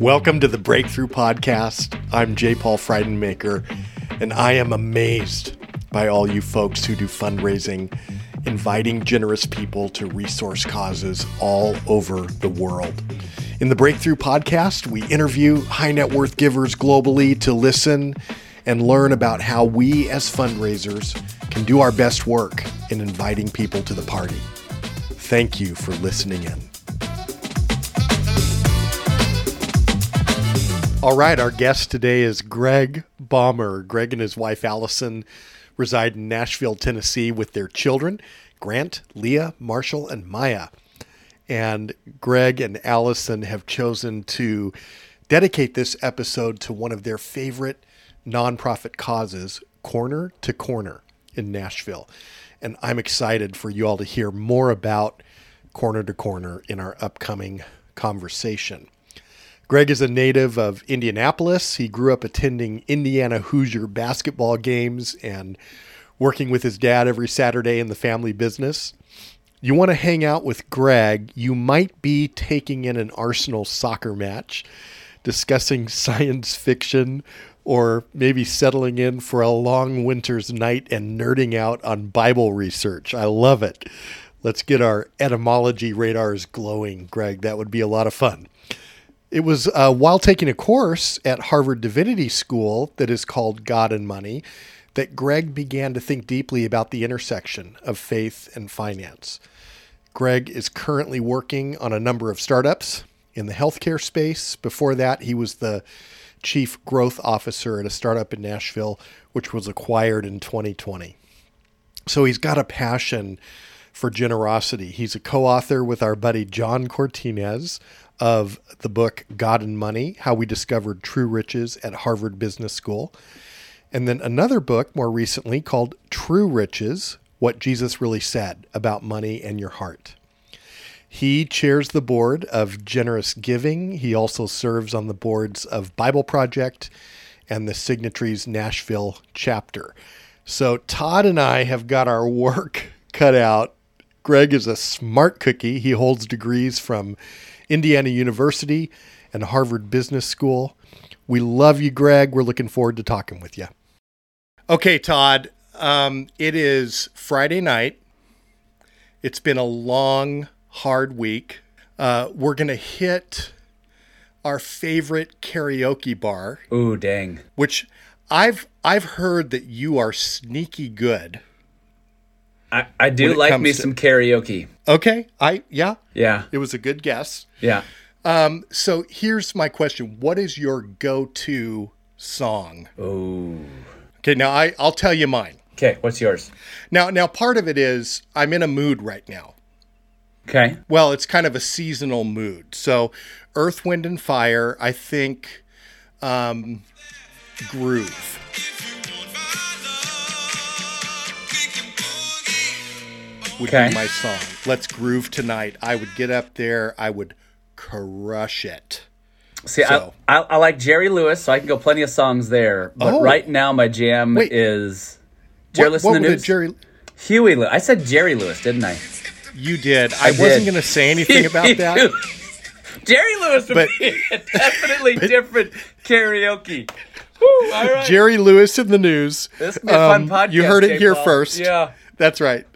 Welcome to the Breakthrough Podcast. I'm J. Paul Friedenmaker, and I am amazed by all you folks who do fundraising, inviting generous people to resource causes all over the world. In the Breakthrough Podcast, we interview high net worth givers globally to listen and learn about how we as fundraisers can do our best work in inviting people to the party. Thank you for listening in. All right, our guest today is Greg Baumer. Greg and his wife Allison reside in Nashville, Tennessee with their children, Grant, Leah, Marshall, and Maya. And Greg and Allison have chosen to dedicate this episode to one of their favorite nonprofit causes, Corner to Corner in Nashville. And I'm excited for you all to hear more about Corner to Corner in our upcoming conversation. Greg is a native of Indianapolis. He grew up attending Indiana Hoosier basketball games and working with his dad every Saturday in the family business. You want to hang out with Greg, you might be taking in an Arsenal soccer match, discussing science fiction, or maybe settling in for a long winter's night and nerding out on Bible research. I love it. Let's get our etymology radars glowing, Greg. That would be a lot of fun. It was uh, while taking a course at Harvard Divinity School that is called God and Money that Greg began to think deeply about the intersection of faith and finance. Greg is currently working on a number of startups in the healthcare space. Before that, he was the chief growth officer at a startup in Nashville, which was acquired in 2020. So he's got a passion for generosity. He's a co author with our buddy John Cortines of the book God and Money How We Discovered True Riches at Harvard Business School. And then another book more recently called True Riches What Jesus Really Said About Money and Your Heart. He chairs the board of Generous Giving. He also serves on the boards of Bible Project and the Signatry's Nashville chapter. So Todd and I have got our work cut out. Greg is a smart cookie. He holds degrees from Indiana University and Harvard Business School. We love you, Greg. We're looking forward to talking with you. Okay, Todd. Um, it is Friday night. It's been a long, hard week. Uh, we're going to hit our favorite karaoke bar. Ooh, dang. Which I've I've heard that you are sneaky good. I, I do like me to... some karaoke. Okay. I yeah. Yeah. It was a good guess. Yeah. Um, so here's my question. What is your go-to song? Oh. Okay, now I, I'll tell you mine. Okay, what's yours? Now now part of it is I'm in a mood right now. Okay. Well, it's kind of a seasonal mood. So Earth, Wind and Fire, I think um, groove. Would okay. be my song. Let's groove tonight. I would get up there. I would crush it. See, so. I, I, I, like Jerry Lewis, so I can go plenty of songs there. But oh. right now, my jam Wait. is. Jerry what, what the news? Jerry? Huey Lewis. I said Jerry Lewis, didn't I? You did. I, I wasn't going to say anything about that. Jerry Lewis would but, be definitely but, different karaoke. Woo, Jerry Lewis in the news. This be a um, fun podcast. You heard it here first. Yeah. That's right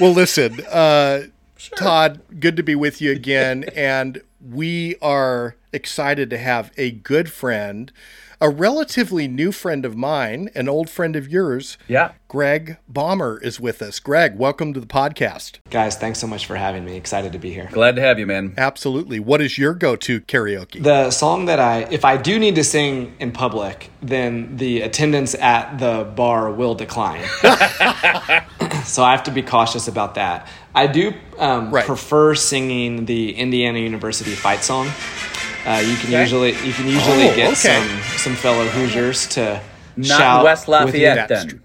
well, listen, uh, sure. Todd, good to be with you again. and we are excited to have a good friend, a relatively new friend of mine, an old friend of yours. Yeah. Greg Baumer is with us. Greg, welcome to the podcast. Guys, thanks so much for having me. Excited to be here. Glad to have you, man. Absolutely. What is your go to karaoke? The song that I, if I do need to sing in public, then the attendance at the bar will decline. so I have to be cautious about that. I do um, right. prefer singing the Indiana University fight song. Uh, you can okay. usually you can usually oh, get okay. some some fellow Hoosiers to Not shout West Lafayette then.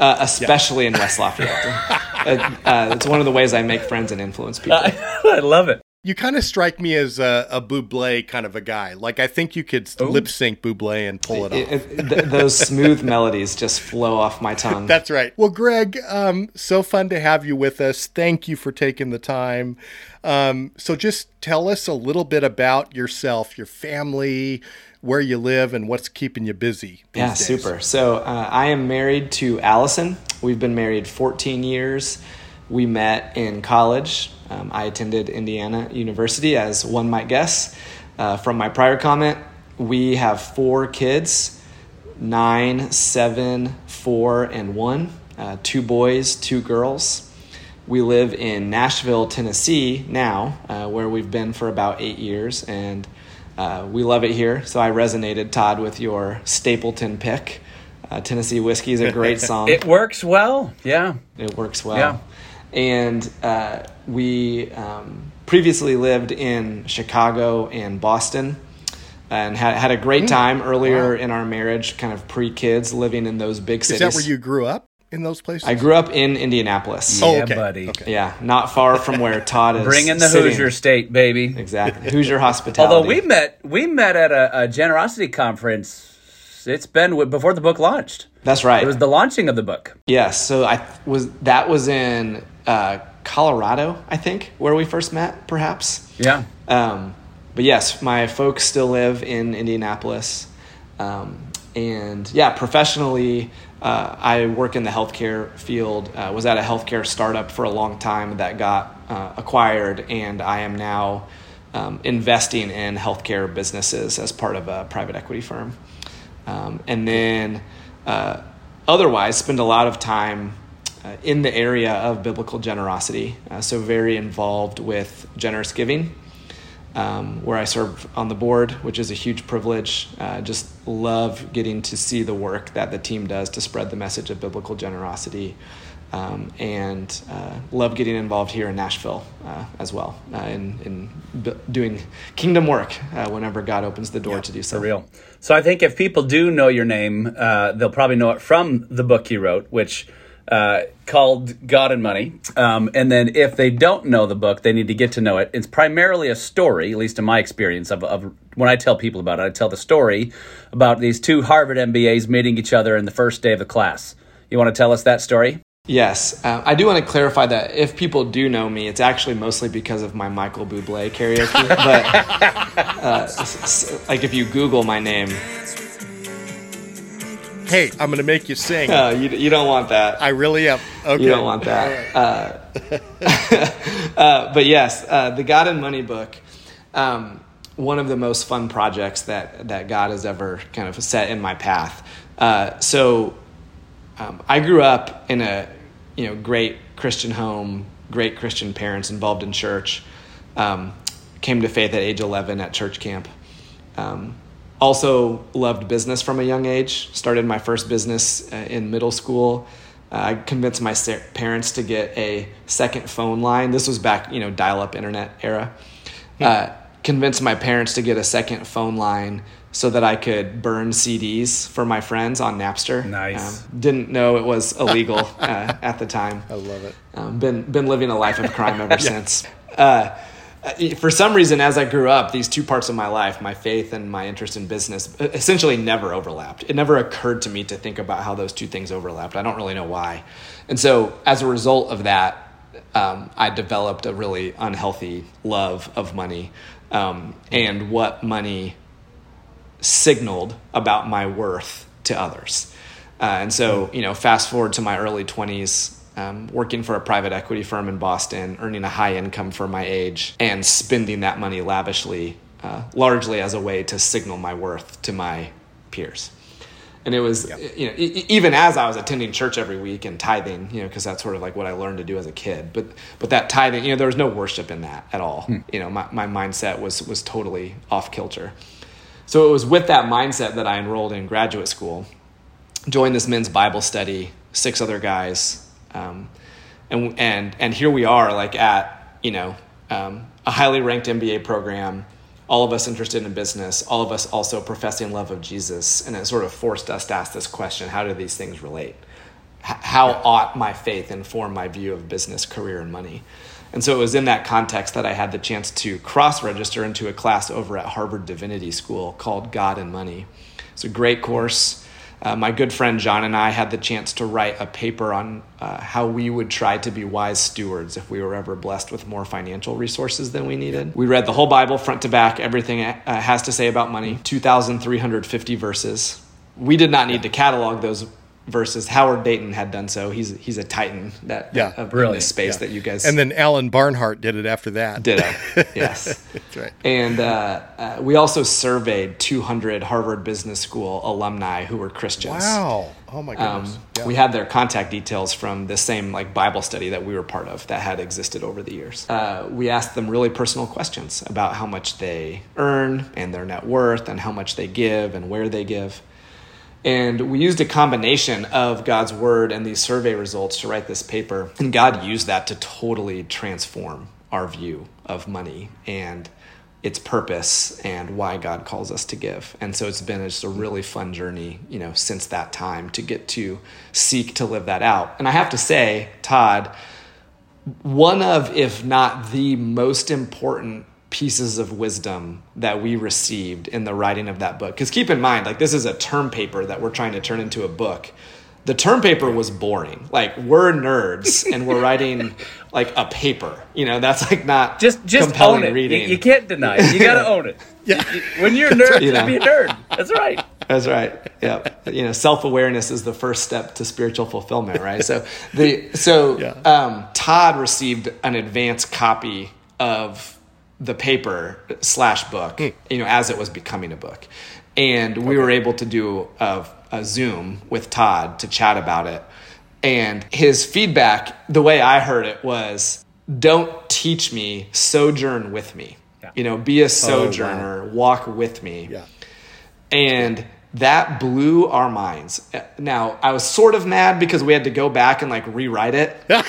Uh, especially yeah. in West Lafayette. uh, uh, it's one of the ways I make friends and influence people. I love it. you kind of strike me as a, a Bublé kind of a guy. Like I think you could lip sync Bublé and pull it, it off. It, th- those smooth melodies just flow off my tongue. That's right. Well, Greg, um, so fun to have you with us. Thank you for taking the time. Um, so just tell us a little bit about yourself, your family, where you live, and what's keeping you busy. yeah, days. super. So uh, I am married to Allison. We've been married 14 years. We met in college. Um, I attended Indiana University, as one might guess. Uh, from my prior comment, we have four kids nine, seven, four, and one. Uh, two boys, two girls. We live in Nashville, Tennessee now, uh, where we've been for about eight years, and uh, we love it here. So I resonated, Todd, with your Stapleton pick. Uh, Tennessee Whiskey is a great song. it works well. Yeah. It works well. Yeah and uh, we um, previously lived in Chicago and Boston and had, had a great mm. time earlier wow. in our marriage, kind of pre kids, living in those big cities. Is that where you grew up? In those places, I grew up in Indianapolis. Oh, yeah, oh, okay. buddy. Okay. Yeah, not far from where Todd is. Bring in the sitting. Hoosier State, baby. Exactly, Hoosier hospitality. Although we met, we met at a, a generosity conference it's been before the book launched. That's right. It was the launching of the book. Yes. So I was that was in uh, Colorado, I think, where we first met, perhaps. Yeah. Um, but yes, my folks still live in Indianapolis, um, and yeah, professionally, uh, I work in the healthcare field. Uh, was at a healthcare startup for a long time that got uh, acquired, and I am now um, investing in healthcare businesses as part of a private equity firm. Um, and then uh, otherwise, spend a lot of time uh, in the area of biblical generosity. Uh, so, very involved with generous giving, um, where I serve on the board, which is a huge privilege. Uh, just love getting to see the work that the team does to spread the message of biblical generosity um, and uh, love getting involved here in Nashville uh, as well uh, in, in b- doing kingdom work uh, whenever God opens the door yeah, to do so. For real. So I think if people do know your name, uh, they'll probably know it from the book you wrote, which uh, called God and Money. Um, and then if they don't know the book, they need to get to know it. It's primarily a story, at least in my experience, of, of when I tell people about it. I tell the story about these two Harvard MBAs meeting each other in the first day of the class. You want to tell us that story? Yes, uh, I do want to clarify that if people do know me, it's actually mostly because of my Michael Bublé karaoke. but uh, like if you Google my name, hey, I'm going to make you sing. Uh, you, you don't want that. I really am. Okay. You don't want that. Uh, uh, but yes, uh, the God and Money book. Um, one of the most fun projects that that God has ever kind of set in my path. so um, I grew up in a you know, great Christian home, great Christian parents involved in church. Um, came to faith at age 11 at church camp. Um, also loved business from a young age. Started my first business uh, in middle school. Uh, I convinced my parents to get a second phone line. This was back, you know, dial-up internet era. Hmm. Uh, convinced my parents to get a second phone line so that I could burn CDs for my friends on Napster. Nice. Um, didn't know it was illegal uh, at the time. I love it. Um, been been living a life of crime ever yeah. since. Uh, for some reason, as I grew up, these two parts of my life, my faith and my interest in business, essentially never overlapped. It never occurred to me to think about how those two things overlapped. I don't really know why. And so, as a result of that, um, I developed a really unhealthy love of money um, and what money signaled about my worth to others. Uh, and so, you know, fast forward to my early 20s, um, working for a private equity firm in Boston, earning a high income for my age, and spending that money lavishly, uh, largely as a way to signal my worth to my peers. And it was, yep. you know, even as I was attending church every week and tithing, you know, because that's sort of like what I learned to do as a kid. But but that tithing, you know, there was no worship in that at all. Hmm. You know, my, my mindset was was totally off kilter. So it was with that mindset that I enrolled in graduate school, joined this men's Bible study, six other guys, um, and and and here we are, like at you know um, a highly ranked MBA program. All of us interested in business, all of us also professing love of Jesus, and it sort of forced us to ask this question: How do these things relate? how ought my faith inform my view of business, career, and money? And so it was in that context that I had the chance to cross register into a class over at Harvard Divinity School called God and Money. It's a great course. Uh, my good friend John and I had the chance to write a paper on uh, how we would try to be wise stewards if we were ever blessed with more financial resources than we needed. We read the whole Bible front to back, everything it uh, has to say about money, 2,350 verses. We did not need to catalog those versus Howard Dayton had done so. He's he's a titan that yeah, of in this space yeah. that you guys and then Alan Barnhart did it after that. Did it? Yes, that's right. And uh, uh, we also surveyed 200 Harvard Business School alumni who were Christians. Wow! Oh my goodness. Um, yeah. We had their contact details from the same like Bible study that we were part of that had existed over the years. Uh, we asked them really personal questions about how much they earn and their net worth and how much they give and where they give. And we used a combination of God's word and these survey results to write this paper. And God used that to totally transform our view of money and its purpose and why God calls us to give. And so it's been just a really fun journey, you know, since that time to get to seek to live that out. And I have to say, Todd, one of, if not the most important pieces of wisdom that we received in the writing of that book. Because keep in mind, like this is a term paper that we're trying to turn into a book. The term paper was boring. Like we're nerds and we're writing like a paper. You know, that's like not just just own it. You, you, can't deny it. You got to own it. yeah. When you're a nerd, you know? be a nerd. That's right. That's right. Yeah. You know, self awareness is the first step to spiritual fulfillment, right? So the so yeah. um, Todd received an advance copy of the paper slash book, mm. you know, as it was becoming a book. And we okay. were able to do a, a Zoom with Todd to chat about it. And his feedback, the way I heard it was, don't teach me, sojourn with me. Yeah. You know, be a sojourner, oh, wow. walk with me. Yeah. And that blew our minds. Now, I was sort of mad because we had to go back and like rewrite it.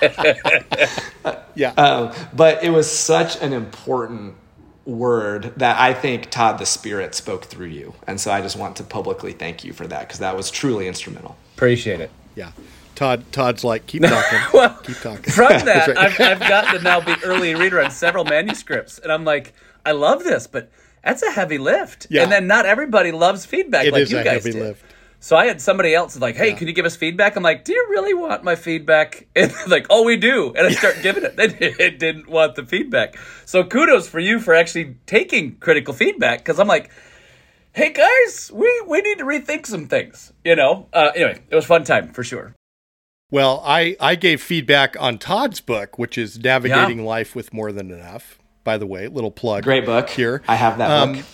yeah. Um, but it was such an important word that I think Todd the Spirit spoke through you. And so I just want to publicly thank you for that because that was truly instrumental. Appreciate it. Yeah. Todd Todd's like, keep talking. well, keep talking. From that, right. I've, I've got to now be early reader on several manuscripts. And I'm like, I love this, but that's a heavy lift. Yeah. And then not everybody loves feedback it like you guys did. Lift. So I had somebody else like, "Hey, yeah. can you give us feedback?" I'm like, "Do you really want my feedback?" And like, "Oh, we do." And I start giving it. They didn't want the feedback. So kudos for you for actually taking critical feedback because I'm like, "Hey guys, we we need to rethink some things." You know. Uh, anyway, it was fun time for sure. Well, I I gave feedback on Todd's book, which is Navigating yeah. Life with More Than Enough. By the way, little plug. Great book here. I have that um, book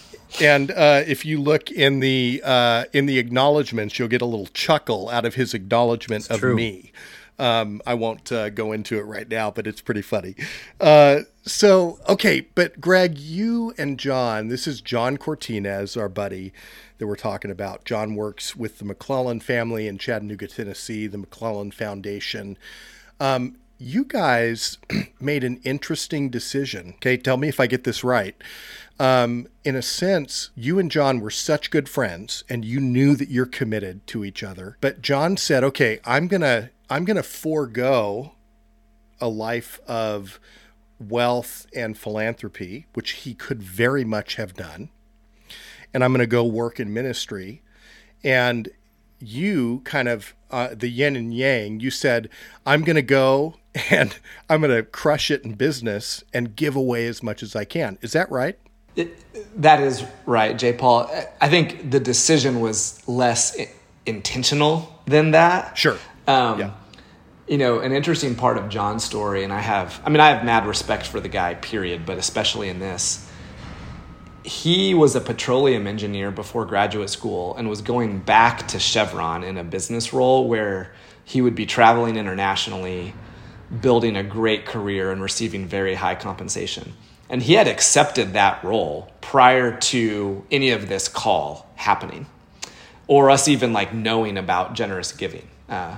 and uh, if you look in the uh, in the acknowledgments, you'll get a little chuckle out of his acknowledgement it's of true. me. Um, I won't uh, go into it right now, but it's pretty funny. Uh, so, okay, but Greg, you and John, this is John Cortines, our buddy that we're talking about. John works with the Maclellan family in Chattanooga, Tennessee, the Maclellan Foundation. Um, you guys made an interesting decision. Okay, tell me if I get this right um, in a sense, you and John were such good friends, and you knew that you're committed to each other. But John said, "Okay, I'm gonna I'm gonna forego a life of wealth and philanthropy, which he could very much have done, and I'm gonna go work in ministry." And you kind of uh, the yin and yang. You said, "I'm going to go and I'm going to crush it in business and give away as much as I can." Is that right? It, that is right, Jay Paul. I think the decision was less intentional than that. Sure. Um, yeah. You know, an interesting part of John's story, and I have, I mean, I have mad respect for the guy, period, but especially in this. He was a petroleum engineer before graduate school and was going back to Chevron in a business role where he would be traveling internationally, building a great career, and receiving very high compensation. And he had accepted that role prior to any of this call happening or us even like knowing about generous giving. Uh,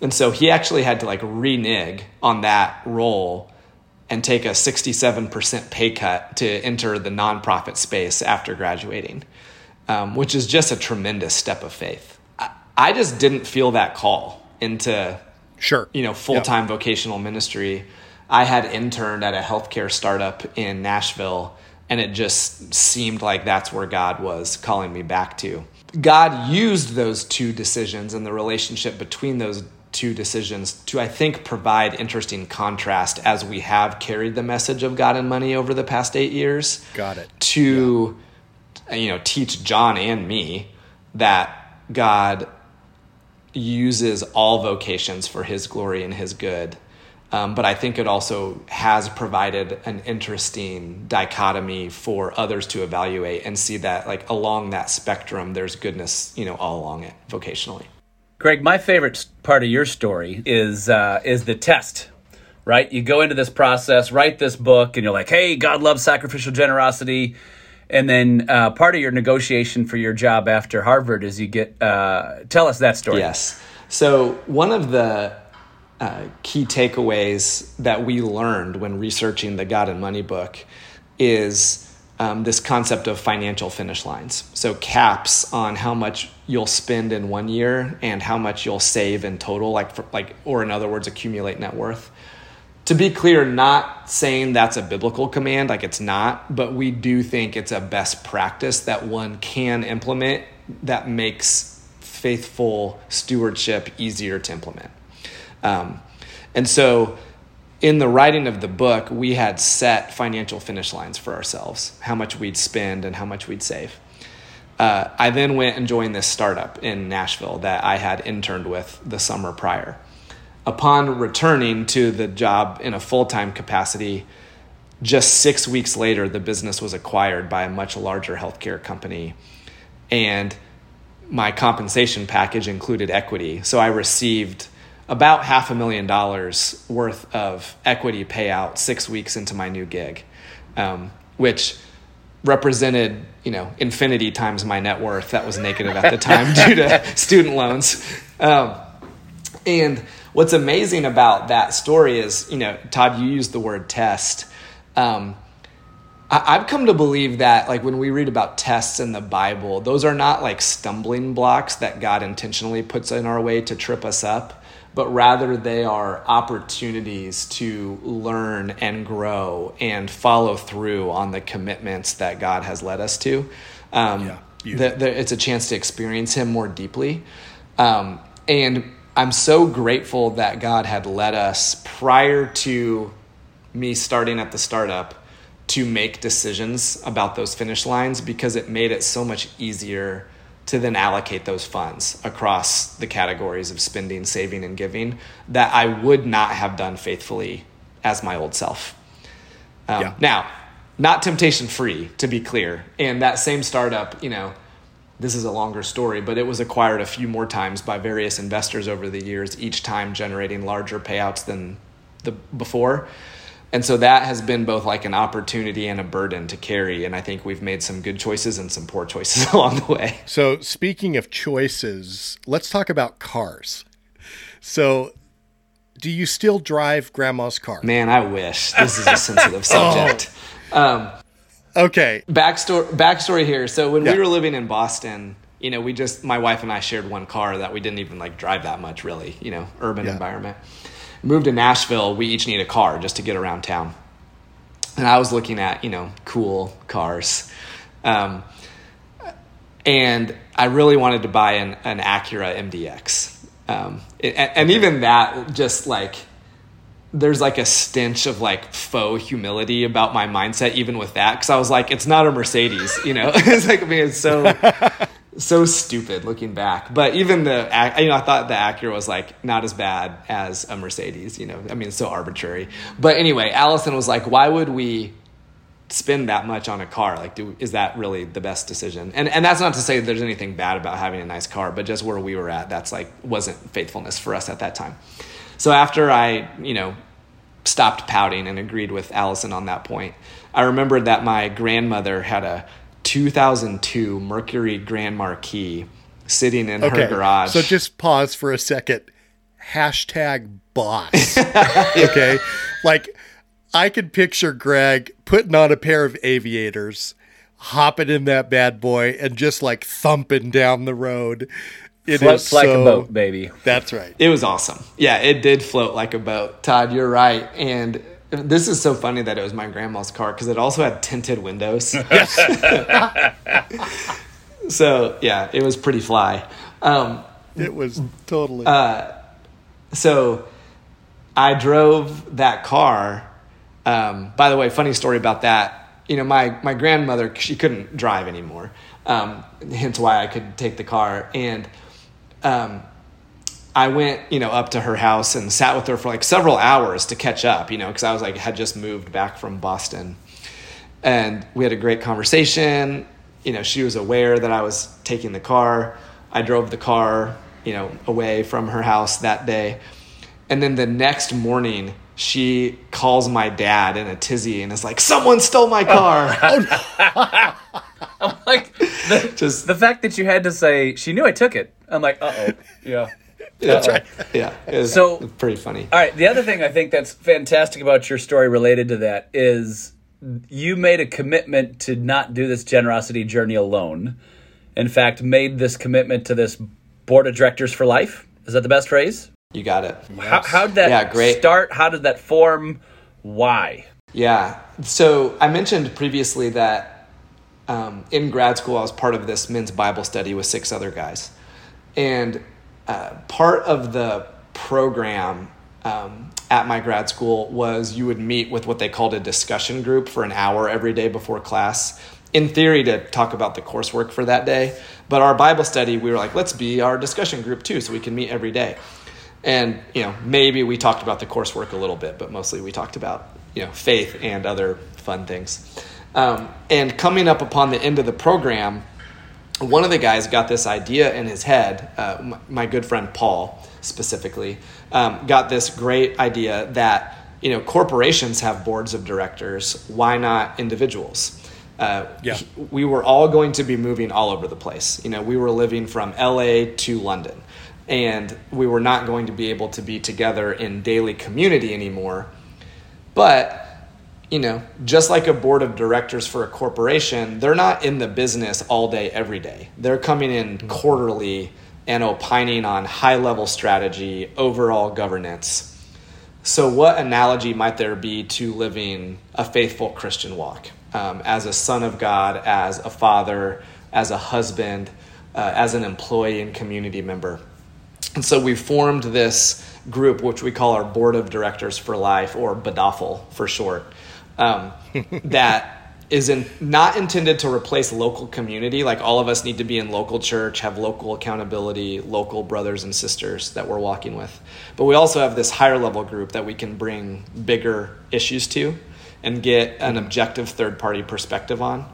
and so he actually had to like renege on that role and take a 67% pay cut to enter the nonprofit space after graduating, um, which is just a tremendous step of faith. I just didn't feel that call into sure you know full time yep. vocational ministry. I had interned at a healthcare startup in Nashville, and it just seemed like that's where God was calling me back to. God used those two decisions and the relationship between those two decisions to, I think, provide interesting contrast as we have carried the message of God and money over the past eight years. Got it. To, yeah. you know, teach John and me that God uses all vocations for his glory and his good. Um, but I think it also has provided an interesting dichotomy for others to evaluate and see that, like, along that spectrum, there's goodness, you know, all along it vocationally. Greg, my favorite part of your story is uh, is the test. Right, you go into this process, write this book, and you're like, "Hey, God loves sacrificial generosity." And then uh, part of your negotiation for your job after Harvard is you get. Uh, tell us that story. Yes. So one of the uh, key takeaways that we learned when researching the God and Money book is um, this concept of financial finish lines. So caps on how much you'll spend in one year and how much you'll save in total, like for, like or in other words, accumulate net worth. To be clear, not saying that's a biblical command, like it's not, but we do think it's a best practice that one can implement that makes faithful stewardship easier to implement. Um, and so in the writing of the book, we had set financial finish lines for ourselves, how much we'd spend and how much we'd save. Uh, I then went and joined this startup in Nashville that I had interned with the summer prior. Upon returning to the job in a full time capacity, just six weeks later, the business was acquired by a much larger healthcare company. And my compensation package included equity. So I received about half a million dollars worth of equity payout six weeks into my new gig, um, which represented you know infinity times my net worth that was negative at the time due to student loans. Um, and what's amazing about that story is you know Todd, you used the word test. Um, I've come to believe that, like, when we read about tests in the Bible, those are not like stumbling blocks that God intentionally puts in our way to trip us up but rather they are opportunities to learn and grow and follow through on the commitments that God has led us to. Um, yeah, the, the, it's a chance to experience Him more deeply. Um, and I'm so grateful that God had led us prior to me starting at the startup to make decisions about those finish lines because it made it so much easier to then allocate those funds across the categories of spending, saving, and giving that I would not have done faithfully as my old self. Um, yeah. Now, not temptation free, to be clear. And that same startup, you know, this is a longer story, but it was acquired a few more times by various investors over the years, each time generating larger payouts than the before. And so that has been both like an opportunity and a burden to carry. And I think we've made some good choices and some poor choices along the way. So, speaking of choices, let's talk about cars. So, do you still drive grandma's car? Man, I wish. This is a sensitive subject. oh. um, okay. Backstory, backstory here. So, when yeah. we were living in Boston, you know, we just, my wife and I shared one car that we didn't even like drive that much, really, you know, urban yeah. environment moved to Nashville, we each need a car just to get around town. And I was looking at, you know, cool cars. Um, and I really wanted to buy an, an Acura MDX. Um, and, and even that, just like, there's like a stench of like faux humility about my mindset, even with that. Cause I was like, it's not a Mercedes, you know? it's like, I mean, it's so, so stupid looking back. But even the, you know, I thought the Acura was like not as bad as a Mercedes. You know, I mean, it's so arbitrary. But anyway, Allison was like, "Why would we spend that much on a car? Like, do is that really the best decision?" And and that's not to say there's anything bad about having a nice car, but just where we were at, that's like wasn't faithfulness for us at that time. So after I, you know, stopped pouting and agreed with Allison on that point, I remembered that my grandmother had a 2002 Mercury Grand Marquis sitting in okay, her garage. So just pause for a second. Hashtag boss. okay. Like I could picture Greg putting on a pair of aviators, hopping in that bad boy, and just like thumping down the road. It Floats is like so- a boat, baby. That's right. It was awesome. Yeah, it did float like a boat. Todd, you're right. And this is so funny that it was my grandma's car because it also had tinted windows. so yeah, it was pretty fly. Um, It was totally. Uh, so I drove that car. Um, by the way, funny story about that. You know, my, my grandmother, she couldn't drive anymore. Um, hence why I could take the car. And um, I went, you know, up to her house and sat with her for like several hours to catch up, you know, because I was like, had just moved back from Boston. And we had a great conversation. You know, she was aware that I was taking the car. I drove the car, you know, away from her house that day. And then the next morning, she calls my dad in a tizzy and is like, "Someone stole my car." I'm like the, Just- the fact that you had to say she knew I took it. I'm like, uh oh, yeah. That's right. yeah, it was So- pretty funny. All right. The other thing I think that's fantastic about your story related to that is you made a commitment to not do this generosity journey alone. In fact, made this commitment to this board of directors for life. Is that the best phrase? You got it. How, how did that Yeah, great. start? How did that form? Why? Yeah. So I mentioned previously that um, in grad school, I was part of this men's Bible study with six other guys. And uh, part of the program um, at my grad school was you would meet with what they called a discussion group for an hour every day before class. In theory, to talk about the coursework for that day. But our Bible study, we were like, let's be our discussion group too, so we can meet every day. And you know, maybe we talked about the coursework a little bit, but mostly we talked about you know faith and other fun things. Um, and coming up upon the end of the program, one of the guys got this idea in his head. Uh, my, my good friend Paul, specifically, um, got this great idea that you know corporations have boards of directors. Why not individuals? Uh, Yeah. we were all going to be moving all over the place. You know, we were living from LA to London, and we were not going to be able to be together in daily community anymore. But you know, just like a board of directors for a corporation, they're not in the business all day, every day. They're coming in quarterly and opining on high level strategy, overall governance. So, what analogy might there be to living a faithful Christian walk um, as a son of God, as a father, as a husband, uh, as an employee and community member? And so we formed this group, which we call our Board of Directors for Life, or BADAFL for short, um, that is in, not intended to replace local community. Like all of us need to be in local church, have local accountability, local brothers and sisters that we're walking with. But we also have this higher level group that we can bring bigger issues to and get an objective third party perspective on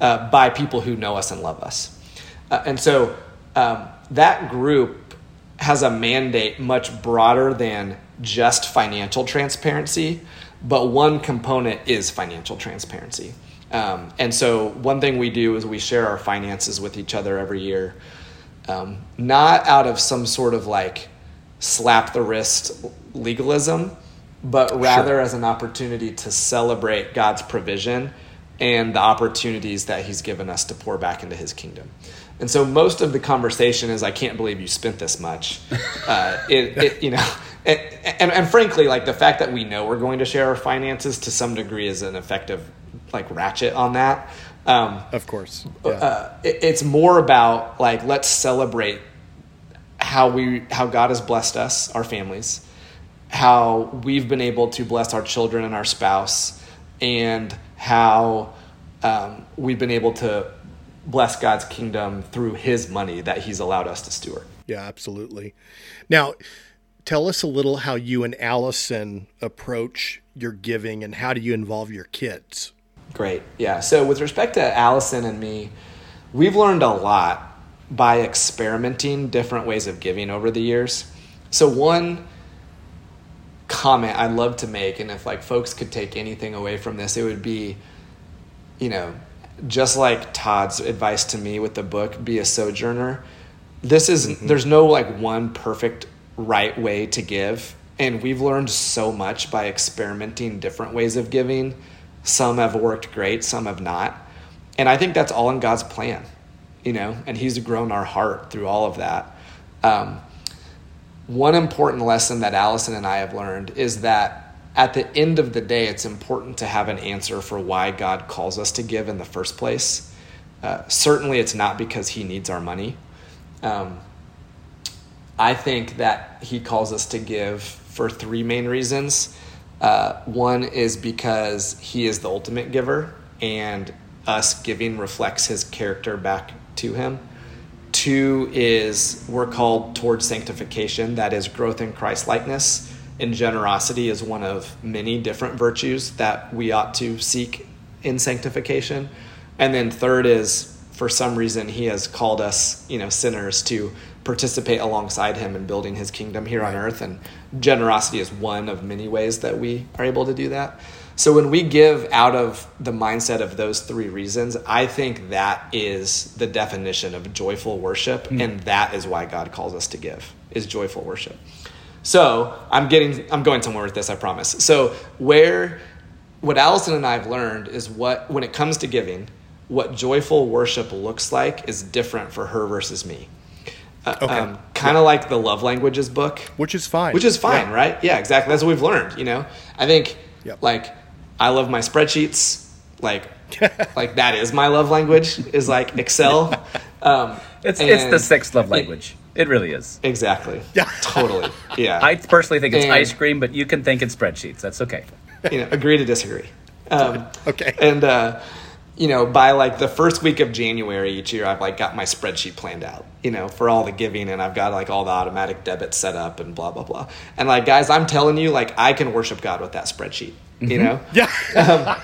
uh, by people who know us and love us. Uh, and so um, that group has a mandate much broader than just financial transparency, but one component is financial transparency. Um, and so, one thing we do is we share our finances with each other every year, um, not out of some sort of like slap the wrist legalism, but rather as an opportunity to celebrate God's provision and the opportunities that He's given us to pour back into His kingdom. And so most of the conversation is, "I can't believe you spent this much." Uh, it, it, you know, and, and and frankly, like the fact that we know we're going to share our finances to some degree is an effective like ratchet on that. Um, Of course. Yeah. uh, it, it's more about like let's celebrate how we how God has blessed us, our families, how we've been able to bless our children and our spouse, and how um, we've been able to bless God's kingdom through His money that He's allowed us to steward. Yeah, absolutely. Now, tell us a little how you and Allison approach your giving and how do you involve your kids? Great. Yeah. So, with respect to Allison and me, we've learned a lot by experimenting different ways of giving over the years. So, one comment I'd love to make, and if like folks could take anything away from this, it would be, you know, just like Todd's advice to me with the book, be a sojourner. This is, mm-hmm. there's no like one perfect right way to give. And we've learned so much by experimenting different ways of giving. Some have worked great, some have not. And I think that's all in God's plan, you know, and He's grown our heart through all of that. Um, one important lesson that Allison and I have learned is that at the end of the day, it's important to have an answer for why God calls us to give in the first place. Uh, certainly, it's not because He needs our money. Um, I think that He calls us to give for three main reasons. Uh, one is because He is the ultimate giver, and us giving reflects His character back to Him. Two is we're called towards sanctification, that is growth in Christ likeness. And generosity is one of many different virtues that we ought to seek in sanctification. And then third is for some reason he has called us, you know, sinners to participate alongside him in building his kingdom here on earth and generosity is one of many ways that we are able to do that. So when we give out of the mindset of those three reasons, I think that is the definition of joyful worship, mm. and that is why God calls us to give is joyful worship. So I'm getting I'm going somewhere with this, I promise. So where what Allison and I have learned is what when it comes to giving, what joyful worship looks like is different for her versus me. Uh, okay. Um, kind of yeah. like the love languages book, which is fine. Which is fine, yeah. right? Yeah, exactly. That's what we've learned. You know, I think yep. like I love my spreadsheets. Like, like that is my love language. Is like Excel. Um, it's it's the sixth love language. It, it really is. Exactly. Yeah. Totally. Yeah. I personally think it's and, ice cream, but you can think it's spreadsheets. That's okay. You know, agree to disagree. Um, okay. And uh, you know, by like the first week of January each year, I've like got my spreadsheet planned out, you know, for all the giving, and I've got like all the automatic debits set up and blah blah blah. And like, guys, I'm telling you, like, I can worship God with that spreadsheet you mm-hmm. know yeah um,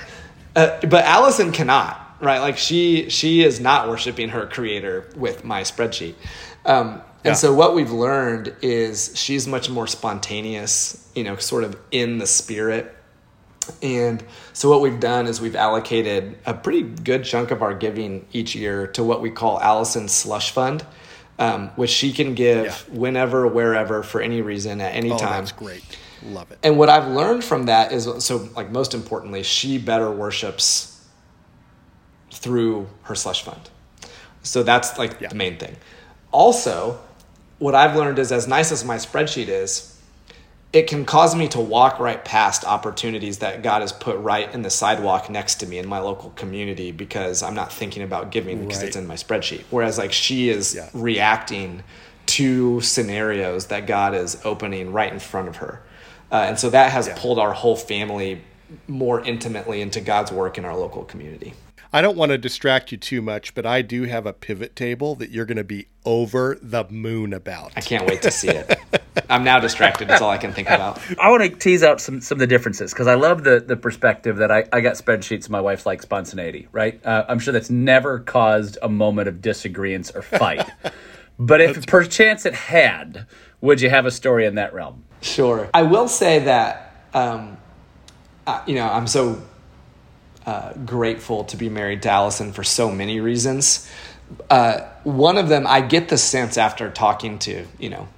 uh, but allison cannot right like she she is not worshiping her creator with my spreadsheet um, and yeah. so what we've learned is she's much more spontaneous you know sort of in the spirit and so what we've done is we've allocated a pretty good chunk of our giving each year to what we call allison's slush fund um, which she can give yeah. whenever wherever for any reason at any oh, time that's great Love it. And what I've learned from that is so like most importantly, she better worships through her slush fund. So that's like yeah. the main thing. Also, what I've learned is as nice as my spreadsheet is, it can cause me to walk right past opportunities that God has put right in the sidewalk next to me in my local community because I'm not thinking about giving because right. it's in my spreadsheet. Whereas like she is yeah. reacting to scenarios that God is opening right in front of her. Uh, and so that has yeah. pulled our whole family more intimately into God's work in our local community. I don't want to distract you too much, but I do have a pivot table that you're going to be over the moon about. I can't wait to see it. I'm now distracted. That's all I can think about. I want to tease out some, some of the differences because I love the, the perspective that I, I got spreadsheets. My wife likes spontaneity, right? Uh, I'm sure that's never caused a moment of disagreement or fight. but if perchance it had, would you have a story in that realm? Sure. I will say that, um, uh, you know, I'm so uh, grateful to be married to Allison for so many reasons. Uh, one of them, I get the sense after talking to, you know,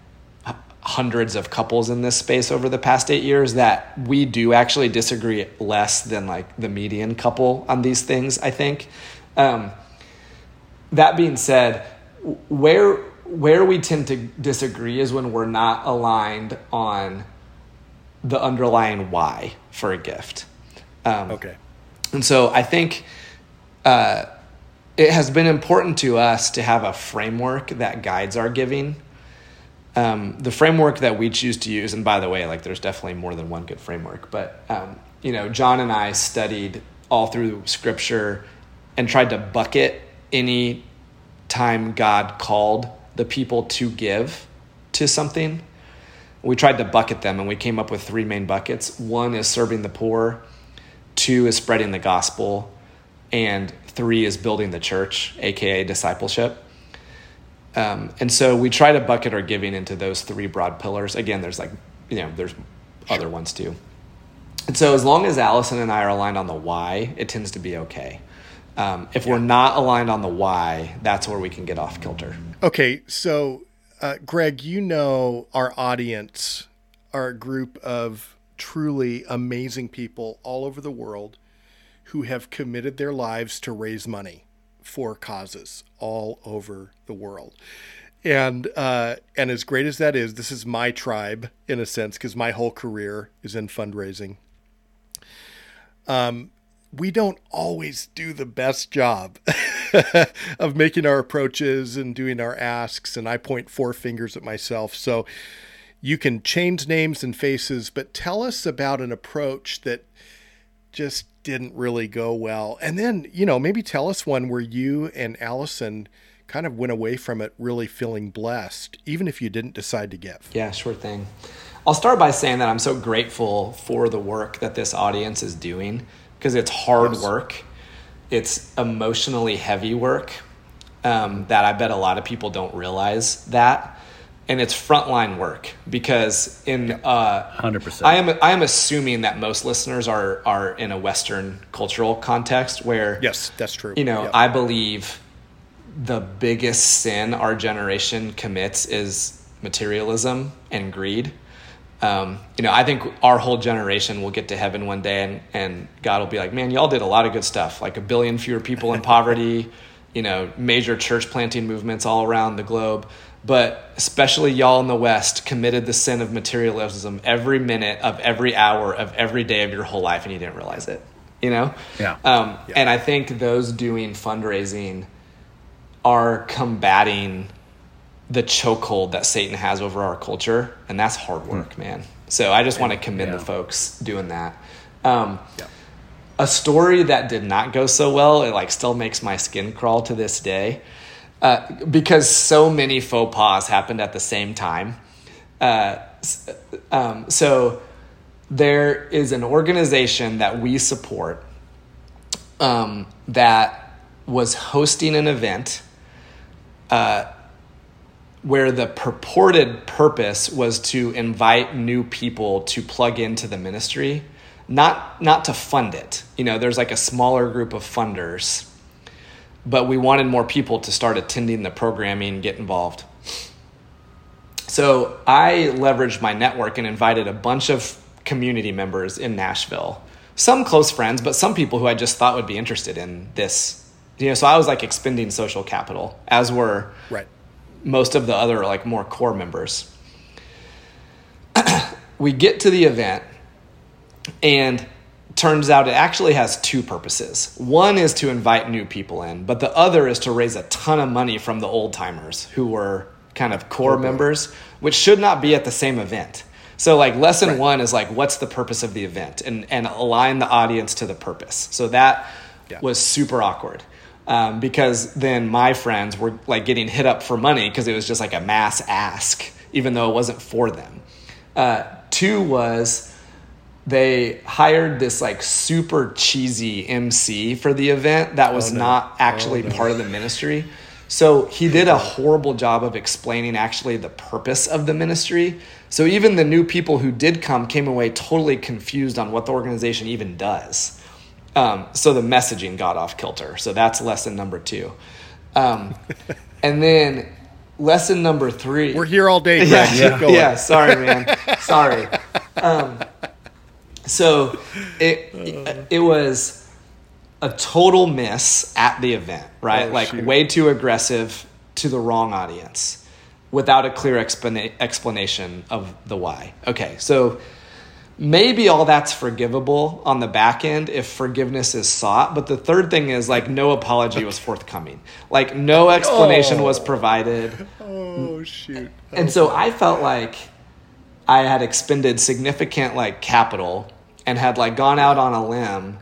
hundreds of couples in this space over the past eight years that we do actually disagree less than like the median couple on these things, I think. Um, that being said, where where we tend to disagree is when we're not aligned on the underlying why for a gift. Um, okay. And so I think uh, it has been important to us to have a framework that guides our giving. Um, the framework that we choose to use, and by the way, like there's definitely more than one good framework, but um, you know, John and I studied all through Scripture and tried to bucket any time God called the people to give to something. We tried to bucket them and we came up with three main buckets. One is serving the poor, two is spreading the gospel, and three is building the church, aka discipleship. Um, and so we try to bucket our giving into those three broad pillars. Again, there's like, you know, there's other ones too. And so as long as Allison and I are aligned on the why, it tends to be okay. Um, if yeah. we're not aligned on the why, that's where we can get off kilter. Okay, so uh, Greg, you know our audience are a group of truly amazing people all over the world who have committed their lives to raise money for causes all over the world. And uh, and as great as that is, this is my tribe in a sense because my whole career is in fundraising. Um, we don't always do the best job of making our approaches and doing our asks, and I point four fingers at myself. So you can change names and faces, but tell us about an approach that just didn't really go well. And then, you know, maybe tell us one where you and Alison kind of went away from it really feeling blessed, even if you didn't decide to give. Yeah, sure thing. I'll start by saying that I'm so grateful for the work that this audience is doing because it's hard yes. work. It's emotionally heavy work um, that I bet a lot of people don't realize that. And it's frontline work because in uh, hundred percent, I am I am assuming that most listeners are are in a Western cultural context where yes, that's true. You know, yep. I believe the biggest sin our generation commits is materialism and greed um, you know, I think our whole generation will get to heaven one day and, and God will be like, man, y'all did a lot of good stuff, like a billion fewer people in poverty, you know, major church planting movements all around the globe. But especially y'all in the West committed the sin of materialism every minute of every hour of every day of your whole life and you didn't realize it, you know? Yeah. Um, yeah. And I think those doing fundraising are combating the chokehold that Satan has over our culture, and that's hard work, hmm. man. So I just want to commend yeah. the folks doing that. Um, yeah. A story that did not go so well, it like still makes my skin crawl to this day, uh, because so many faux pas happened at the same time. Uh, um, so there is an organization that we support um, that was hosting an event. Uh, where the purported purpose was to invite new people to plug into the ministry not not to fund it you know there's like a smaller group of funders but we wanted more people to start attending the programming get involved. So i leveraged my network and invited a bunch of community members in nashville. Some close friends but some people who i just thought would be interested in this. You know so i was like expending social capital as were right. most of the other like more core members. we get to the event and turns out it actually has two purposes. One is to invite new people in, but the other is to raise a ton of money from the old timers who were kind of core okay. members, which should not be at the same event. So like lesson right. one is like what's the purpose of the event and and align the audience to the purpose. So that yeah. was super awkward um, because then my friends were like getting hit up for money because it was just like a mass ask, even though it wasn't for them. Uh, two was they hired this like super cheesy MC for the event that was oh, no. not actually oh, no. part of the ministry. So he did a horrible job of explaining actually the purpose of the ministry. So even the new people who did come came away totally confused on what the organization even does. Um, so the messaging got off kilter. So that's lesson number two. Um, and then lesson number three. We're here all day. Greg. Yeah, yeah, yeah, Sorry, man. sorry. Um, so it it was a total miss at the event, right? Oh, like shoot. way too aggressive to the wrong audience without a clear explana- explanation of the why. Okay, so maybe all that's forgivable on the back end if forgiveness is sought but the third thing is like no apology was forthcoming like no explanation oh. was provided oh shoot and so i felt like i had expended significant like capital and had like gone out on a limb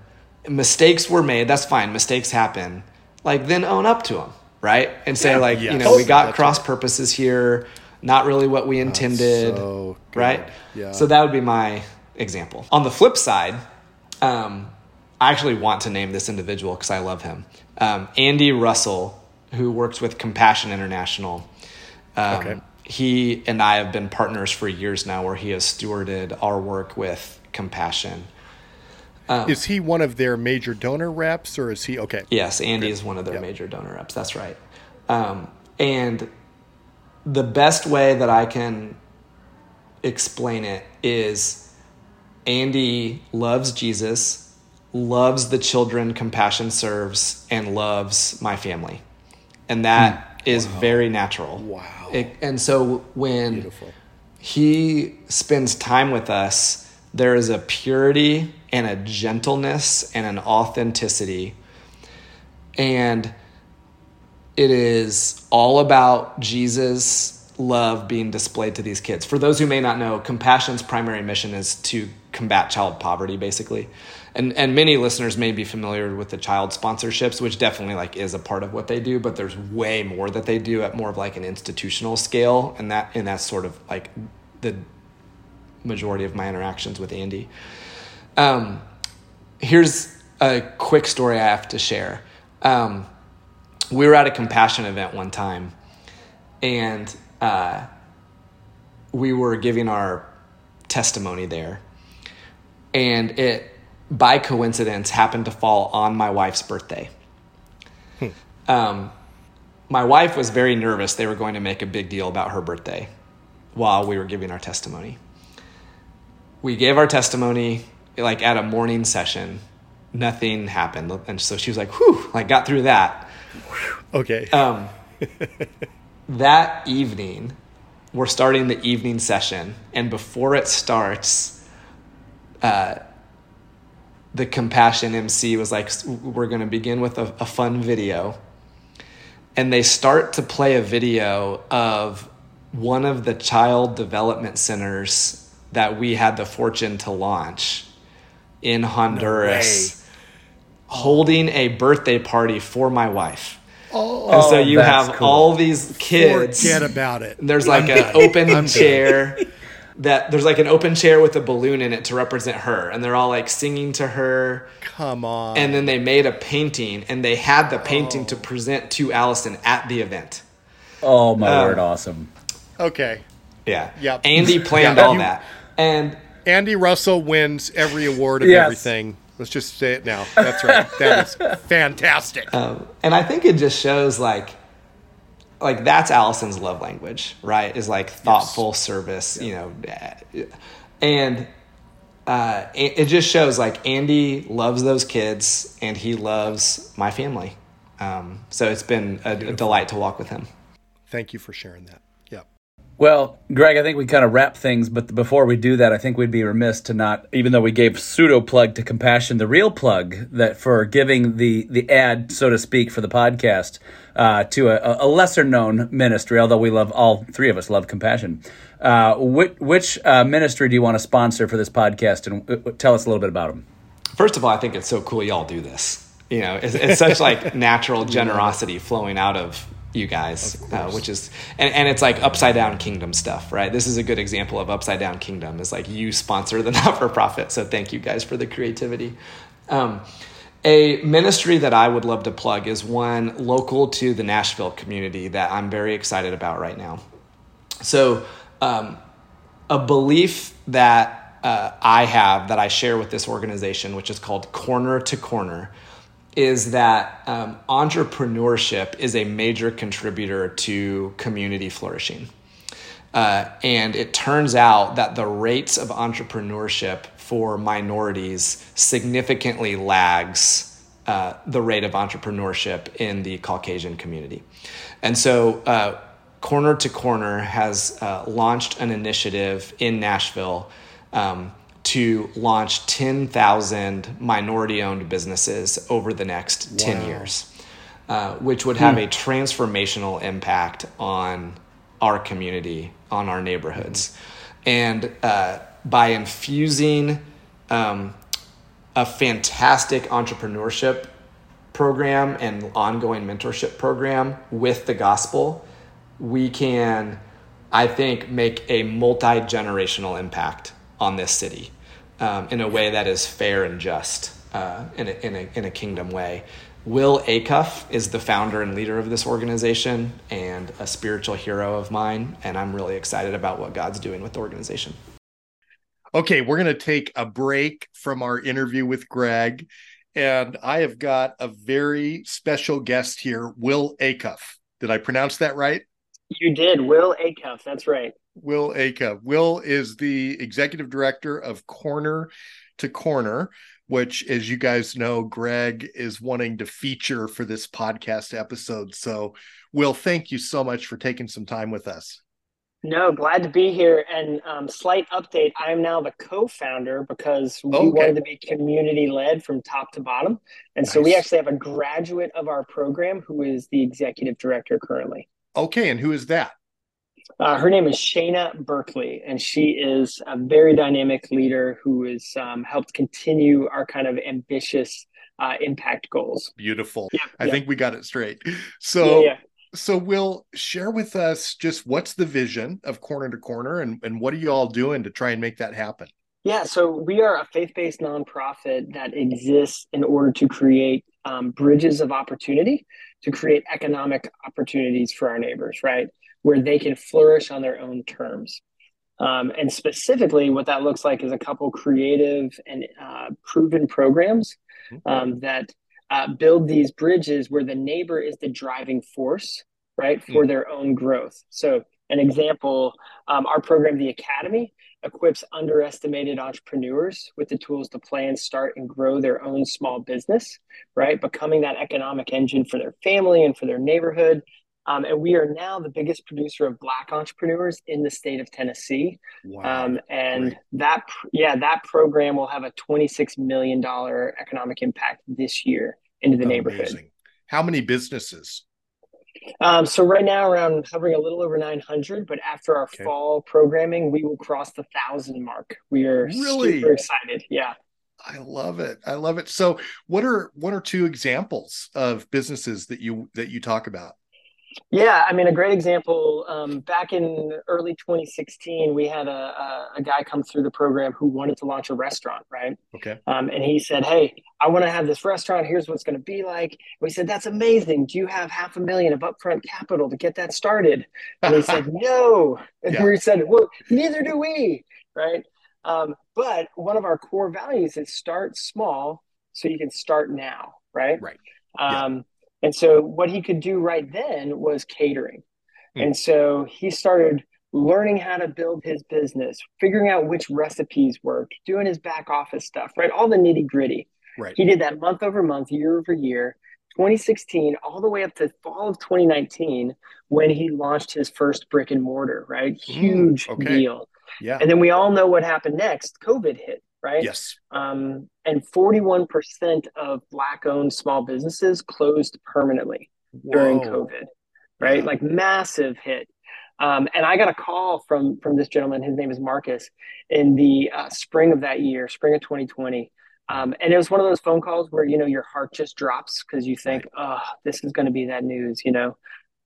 mistakes were made that's fine mistakes happen like then own up to them right and say yeah, like yes. you know we got cross purposes here not really what we intended so right yeah so that would be my example. On the flip side, um, I actually want to name this individual because I love him. Um, Andy Russell, who works with Compassion International. Um, okay. He and I have been partners for years now, where he has stewarded our work with Compassion. Um, is he one of their major donor reps, or is he okay? Yes, Andy okay. is one of their yep. major donor reps. That's right. Um, and the best way that I can explain it is Andy loves Jesus, loves the children Compassion serves, and loves my family. And that is wow. very natural. Wow. It, and so when Beautiful. he spends time with us, there is a purity and a gentleness and an authenticity. And it is all about Jesus' love being displayed to these kids. For those who may not know, Compassion's primary mission is to combat child poverty, basically. And and many listeners may be familiar with the child sponsorships, which definitely like is a part of what they do, but there's way more that they do at more of like an institutional scale, and that and that's sort of like the majority of my interactions with Andy. Um, here's a quick story I have to share. Um, we were at a compassion event one time, and uh, we were giving our testimony there, and it by coincidence happened to fall on my wife's birthday. Hmm. Um, my wife was very nervous. They were going to make a big deal about her birthday while we were giving our testimony. We gave our testimony like at a morning session. Nothing happened, and so she was like, "Whew!" Like got through that. Okay. Um, that evening, we're starting the evening session, and before it starts, uh, the compassion MC was like, "We're going to begin with a, a fun video," and they start to play a video of one of the child development centers that we had the fortune to launch in Honduras, no holding a birthday party for my wife. Oh, and so oh, you have cool. all these kids. Forget about it. There's like an open chair that there's like an open chair with a balloon in it to represent her, and they're all like singing to her. Come on. And then they made a painting, and they had the painting oh. to present to Alison at the event. Oh my um, word! Awesome. Okay. Yeah. Yep. Andy planned all that, and Andy Russell wins every award of yes. everything. Let's just say it now. That's right. That is fantastic. Um, and I think it just shows like like that's Alison's love language, right? Is like thoughtful yes. service, yeah. you know, and uh, it just shows like Andy loves those kids and he loves my family. Um, so it's been a, a delight to walk with him. Thank you for sharing that. Well, Greg, I think we kind of wrap things, but before we do that, I think we'd be remiss to not, even though we gave pseudo plug to Compassion, the real plug that for giving the the ad, so to speak, for the podcast uh, to a, a, lesser known ministry. Although we love all three of us love Compassion. Uh, which, which uh, ministry do you want to sponsor for this podcast, and uh, tell us a little bit about them? First of all, I think it's so cool y'all do this. You know, it's, it's such like natural generosity flowing out of you guys, uh, which is and, and it's like upside down kingdom stuff, right? This is a good example of upside down kingdom. Is like you sponsor the not for profit, so thank you guys for the creativity. Um, a ministry that I would love to plug is one local to the Nashville community that I'm very excited about right now. So, um, a belief that uh, I have that I share with this organization, which is called Corner to Corner is that um, entrepreneurship is a major contributor to community flourishing. Uh, and it turns out that the rates of entrepreneurship for minorities significantly lags uh, the rate of entrepreneurship in the Caucasian community. And so, uh, Corner to Corner has uh, launched an initiative in Nashville um, to launch 10,000 minority owned businesses over the next wow. 10 years, uh, which would have hmm. a transformational impact on our community, on our neighborhoods. And uh, by infusing um, a fantastic entrepreneurship program and ongoing mentorship program with the gospel, we can, I think, make a multi generational impact on this city um, in a way that is fair and just uh, in, a, in, a, in a kingdom way. Will Acuff is the founder and leader of this organization and a spiritual hero of mine, and I'm really excited about what God's doing with the organization. Okay, we're going to take a break from our interview with Greg, and I have got a very special guest here, Will Acuff. Did I pronounce that right? You did, Will Acuff. That's right. Will Acuff. Will is the executive director of Corner to Corner, which, as you guys know, Greg is wanting to feature for this podcast episode. So, Will, thank you so much for taking some time with us. No, glad to be here. And um, slight update: I am now the co-founder because we Okay. wanted to be community-led from top to bottom, and so we actually have a graduate of our program who is the executive director currently. Okay, and who is that? Uh, her name is Shayna Berkeley, and she is a very dynamic leader who has um, helped continue our kind of ambitious uh, impact goals. Beautiful. Yeah, I yeah. think we got it straight. So, yeah, so Will share with us just what's the vision of Corner to Corner, and and what are you all doing to try and make that happen? Yeah, so we are a faith-based nonprofit that exists in order to create um, bridges of opportunity, to create economic opportunities for our neighbors, right? Where they can flourish on their own terms. Um, and specifically, what that looks like is a couple creative and uh, proven programs um, that uh, build these bridges where the neighbor is the driving force, right, for their own growth. So, an example, um, our program, the Academy, equips underestimated entrepreneurs with the tools to plan, start, and grow their own small business, right? Becoming that economic engine for their family and for their neighborhood. Um, and we are now the biggest producer of Black entrepreneurs in the state of Tennessee. Wow. Um, and great. that, yeah, that program will have a $26 million economic impact this year into the neighborhood. Amazing. How many businesses? Um, so right now, around hovering a little over 900, but after our Okay. fall programming, we will cross the thousand mark. We are Really? super excited. Yeah. I love it. I love it. So, what are one or two examples of businesses that you that you talk about? Yeah, I mean, a great example. Um, back in early 2016, we had a, a, a guy come through the program who wanted to launch a restaurant, right? Okay. Um, and he said, Hey, I want to have this restaurant. Here's what it's going to be like. We said, That's amazing. Do you have half a million of upfront capital to get that started? And he said, No. And Yeah. we said, Well, neither do we, right? Um, but one of our core values is start small so you can start now, right? Right. Yeah. And so what he could do right then was catering. Hmm. And so he started learning how to build his business, figuring out which recipes worked, doing his back office stuff, right? All the nitty gritty. Right. He did that month over month, year over year, 2016, all the way up to fall of 2019 when he launched his first brick and mortar, right? Huge okay. deal. Yeah. And then we all know what happened next. COVID hit, right? Yes. Um, and 41% of Black owned small businesses closed permanently during Whoa. COVID, right? Yeah. Like massive hit. Um, and I got a call from from this gentleman. His name is Marcus. In the uh, spring of that year, spring of 2020, um, and it was one of those phone calls where you know your heart just drops because you think, "Oh, this is going to be that news," you know.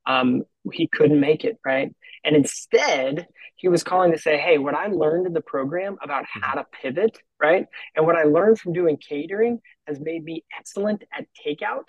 Um, he couldn't make it, right? And instead, he was calling to say, "Hey, what I learned in the program about how to pivot, right, and what I learned from doing catering has made me excellent at takeout.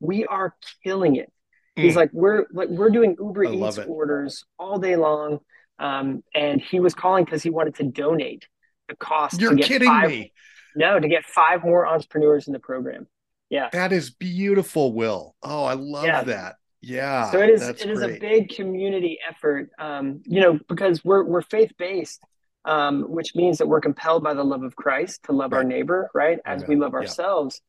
We are killing it." He's Mm. like, we're like we're doing Uber I Eats orders all day long, um, and he was calling because he wanted to donate the cost. You're to get kidding five, me. No, to get five more entrepreneurs in the program. Yeah. That is beautiful, Will. Oh, I love Yeah. that. Yeah. so it is it is a big community effort. Um, you know, because we're we're faith based, um, which means that we're compelled by the love of Christ to love our neighbor, right, as we love Yeah. ourselves,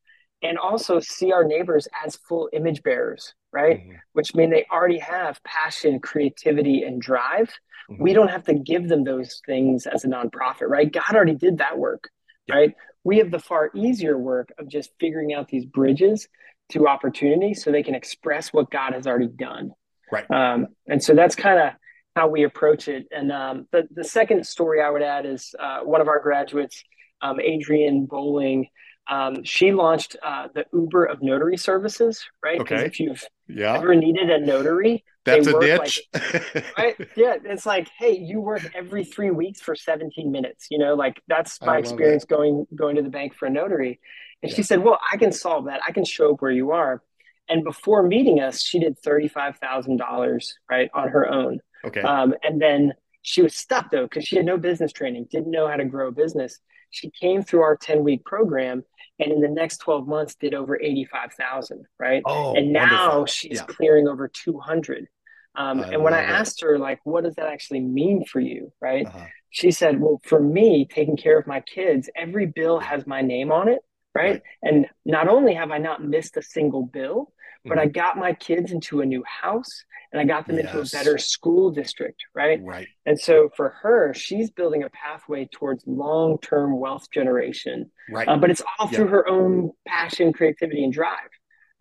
and also see our neighbors as full image bearers, right? Mhm. Which mean they already have passion, creativity, and drive. Mhm. We don't have to give them those things as a nonprofit, right? God already did that work, Yeah. right? We have the far easier work of just figuring out these bridges to opportunity so they can express what God has already done. Right. Um, and so that's kind of how we approach it. And um, the, the second story I would add is uh, one of our graduates, um, Adrienne Bowling. Um, she launched uh, the Uber of notary services, right? Because Okay. if you've Yeah. ever needed a notary, That's they a work niche. right? Yeah, it's like, hey, you work every three weeks for 17 minutes. You know, like that's my experience going going to the bank for a notary. And Yeah. she said, well, I can solve that. I can show up where you are. And before meeting us, she did thirty-five thousand dollars right on her own. Okay. Um, and then she was stuck though because she had no business training, didn't know how to grow a business. She came through our 10 week program and in the next 12 months did over 85,000, right? oh, and now wonderful. she's Yeah. clearing over 200 um, I and when i it. asked her like what does that actually mean for you right Uh-huh. she said, Well, for me, taking care of my kids, every bill has my name on it. Right? right. And not only have I not missed a single bill, but mm-hmm. I got my kids into a new house and I got them yes. into a better school district, right? Right. And so for her, she's building a pathway towards long-term wealth generation. Right. Uh, but it's all through her own passion, creativity, and drive.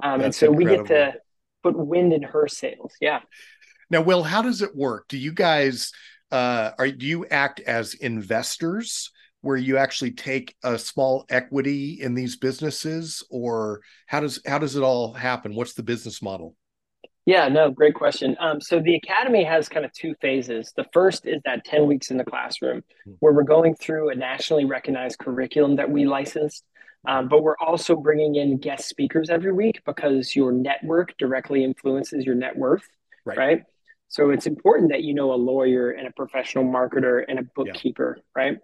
Um, and so incredible. we get to put wind in her sails. Yeah. Now, Will, how does it work? Do you guys uh, are do you act as investors? Where you actually take a small equity in these businesses or how does how does it all happen what's the business model yeah, no, great question. Um, so the academy has kind of two phases. The first is that 10 weeks in the classroom, hmm. where we're going through a nationally recognized curriculum that we licensed. Um, but we're also bringing in guest speakers every week because your network directly influences your net worth, right? right? So it's important that you know a lawyer and a professional marketer and a bookkeeper, yeah. right?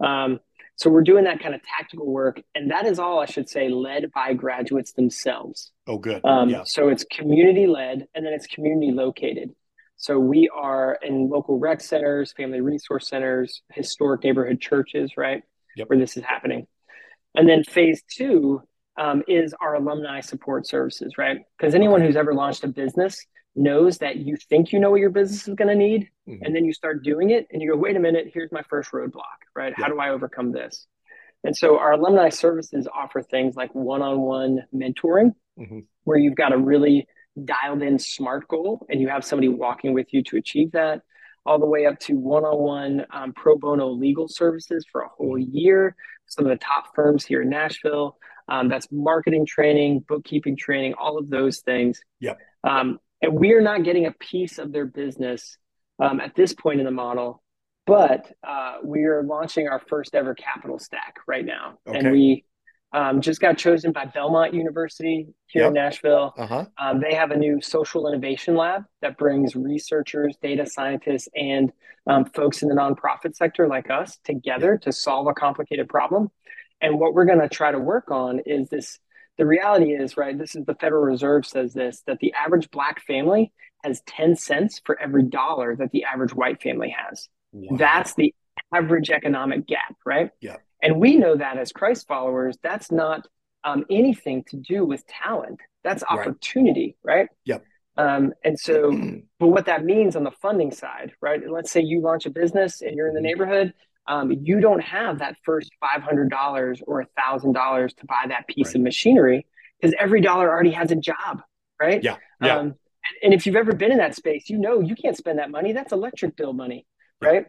Um, so we're doing that kind of tactical work, and that is all I should say, led by graduates themselves. Oh, good. Um, yeah. So it's community led, and then it's community located. So we are in local rec centers, family resource centers, historic neighborhood churches, right, yep. where this is happening. And then phase two um, is our alumni support services, right? Because anyone who's ever launched a business knows that you think you know what your business is going to need mm-hmm. and then you start doing it and you go wait a minute here's my first roadblock right yeah. how do i overcome this and so our alumni services offer things like one-on-one mentoring mm-hmm. where you've got a really dialed in smart goal and you have somebody walking with you to achieve that all the way up to one-on-one um, pro bono legal services for a whole mm-hmm. year some of the top firms here in nashville um, that's marketing training bookkeeping training all of those things yep. Um, and we are not getting a piece of their business um, at this point in the model, but uh, we are launching our first ever capital stack right now, okay. and we um, just got chosen by Belmont University here yep. in Nashville. Uh-huh. Um, they have a new social innovation lab that brings researchers, data scientists, and um, folks in the nonprofit sector like us together yep. to solve a complicated problem. And what we're going to try to work on is this the reality is, right, this is the Federal Reserve says this that the average black family has 10 cents for every dollar that the average white family has. Wow. That's the average economic gap, right? Yeah. And we know that as Christ followers, that's not um, anything to do with talent. That's opportunity, right? right? Yep. Um, and so, but what that means on the funding side, right? Let's say you launch a business and you're in the mm-hmm. neighborhood um, you don't have that first $500 or $1,000 to buy that piece right. of machinery because every dollar already has a job, right? Yeah. yeah. Um, and, and, if you've ever been in that space, you know you can't spend that money. That's electric bill money, right?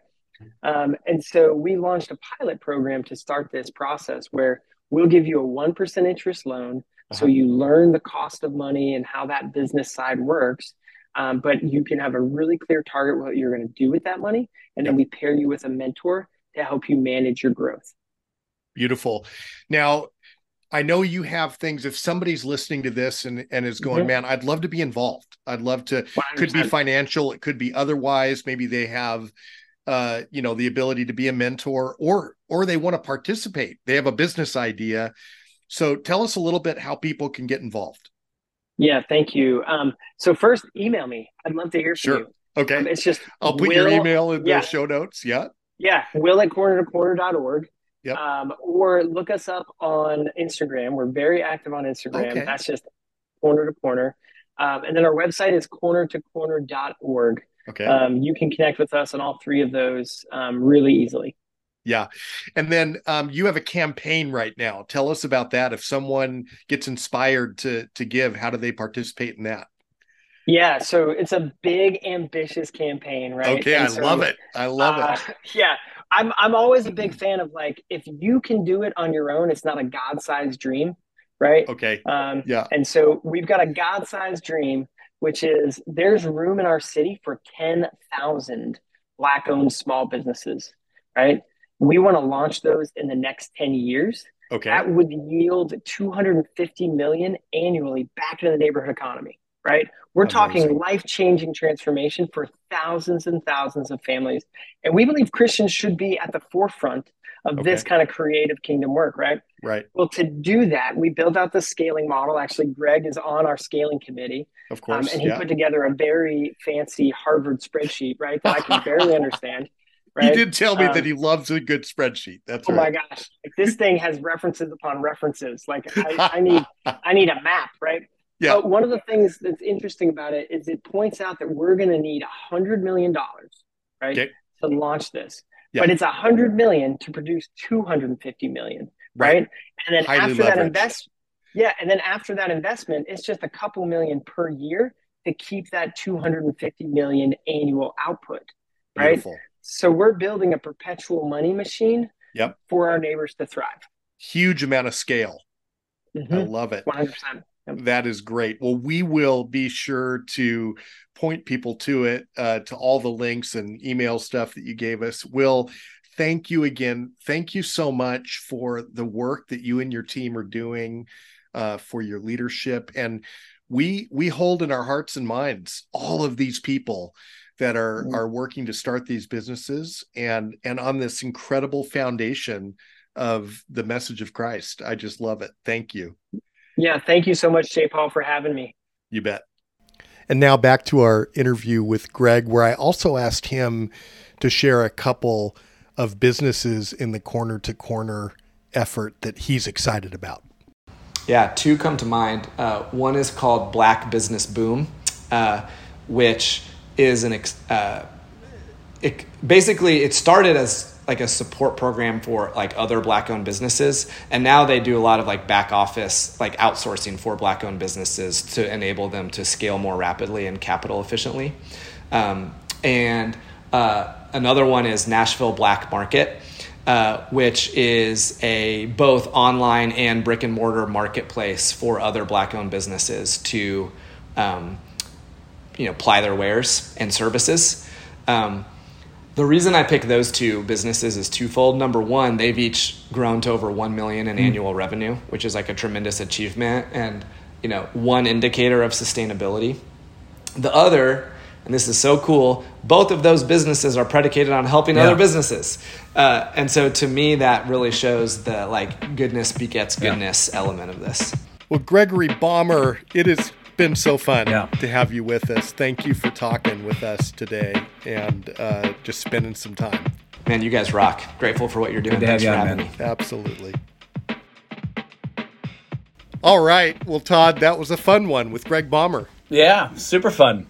Um, and so we launched a pilot program to start this process where we'll give you a 1% interest loan. Uh-huh. So you learn the cost of money and how that business side works. Um, but you can have a really clear target what you're going to do with that money. And then we pair you with a mentor to help you manage your growth. Beautiful. Now, I know you have things. If somebody's listening to this and, and is going, mm-hmm. man, I'd love to be involved. I'd love to, 100%. could be financial, it could be otherwise. Maybe they have, uh, you know, the ability to be a mentor or, or they want to participate. They have a business idea. So tell us a little bit how people can get involved. Yeah, thank you. Um, so first email me. I'd love to hear from sure. you. Okay. Um, it's just, I'll put will, your email in yeah. the show notes. Yeah. Yeah, will at corner to corner.org. Yep. Um, or look us up on Instagram. We're very active on Instagram. Okay. That's just corner to corner. Um, and then our website is corner to corner.org. Okay. Um, you can connect with us on all three of those um, really easily. Yeah. And then um, you have a campaign right now. Tell us about that. If someone gets inspired to to give, how do they participate in that? Yeah, so it's a big, ambitious campaign, right? Okay, and I so, love it. I love uh, it. Yeah, I'm. I'm always a big fan of like if you can do it on your own, it's not a God-sized dream, right? Okay. Um, yeah. And so we've got a God-sized dream, which is there's room in our city for ten thousand black-owned small businesses, right? We want to launch those in the next ten years. Okay. That would yield 250 million annually back into the neighborhood economy right? We're Amazing. talking life changing transformation for thousands and thousands of families. And we believe Christians should be at the forefront of okay. this kind of creative kingdom work, right? Right. Well, to do that, we build out the scaling model. Actually, Greg is on our scaling committee. Of course. Um, and he yeah. put together a very fancy Harvard spreadsheet, right? That I can barely understand. Right? He did tell me um, that he loves a good spreadsheet. That's oh right. my gosh, like this thing has references upon references. Like I, I need I need a map, right? Yeah. But one of the things that's interesting about it is it points out that we're going to need a hundred million dollars, right, okay. to launch this. Yeah. But it's a hundred million to produce two hundred and fifty million, right? right? And then Highly after leveraged. that invest, yeah, and then after that investment, it's just a couple million per year to keep that two hundred and fifty million annual output, right? Beautiful. So we're building a perpetual money machine yep. for our neighbors to thrive. Huge amount of scale. Mm-hmm. I love it. 100%. That is great. Well, we will be sure to point people to it, uh, to all the links and email stuff that you gave us. Will, thank you again. Thank you so much for the work that you and your team are doing, uh, for your leadership. And we we hold in our hearts and minds all of these people that are mm-hmm. are working to start these businesses and and on this incredible foundation of the message of Christ. I just love it. Thank you. Yeah, thank you so much, Jay Paul, for having me. You bet. And now back to our interview with Greg, where I also asked him to share a couple of businesses in the corner to corner effort that he's excited about. Yeah, two come to mind. Uh, one is called Black Business Boom, uh, which is an uh, it, basically it started as like a support program for like other black owned businesses and now they do a lot of like back office like outsourcing for black owned businesses to enable them to scale more rapidly and capital efficiently um, and uh, another one is nashville black market uh, which is a both online and brick and mortar marketplace for other black owned businesses to um, you know ply their wares and services. Um, the reason I pick those two businesses is twofold. Number one, they've each grown to over one million in mm. annual revenue, which is like a tremendous achievement and you know one indicator of sustainability. The other, and this is so cool, both of those businesses are predicated on helping yeah. other businesses, uh, and so to me that really shows the like goodness begets goodness yeah. element of this. Well, Gregory Baumer, it is been so fun yeah. to have you with us. Thank you for talking with us today and uh, just spending some time. Man, you guys rock. Grateful for what you're doing. Thanks for having man. me. Absolutely. All right. Well, Todd, that was a fun one with Greg Baumer. Yeah, super fun.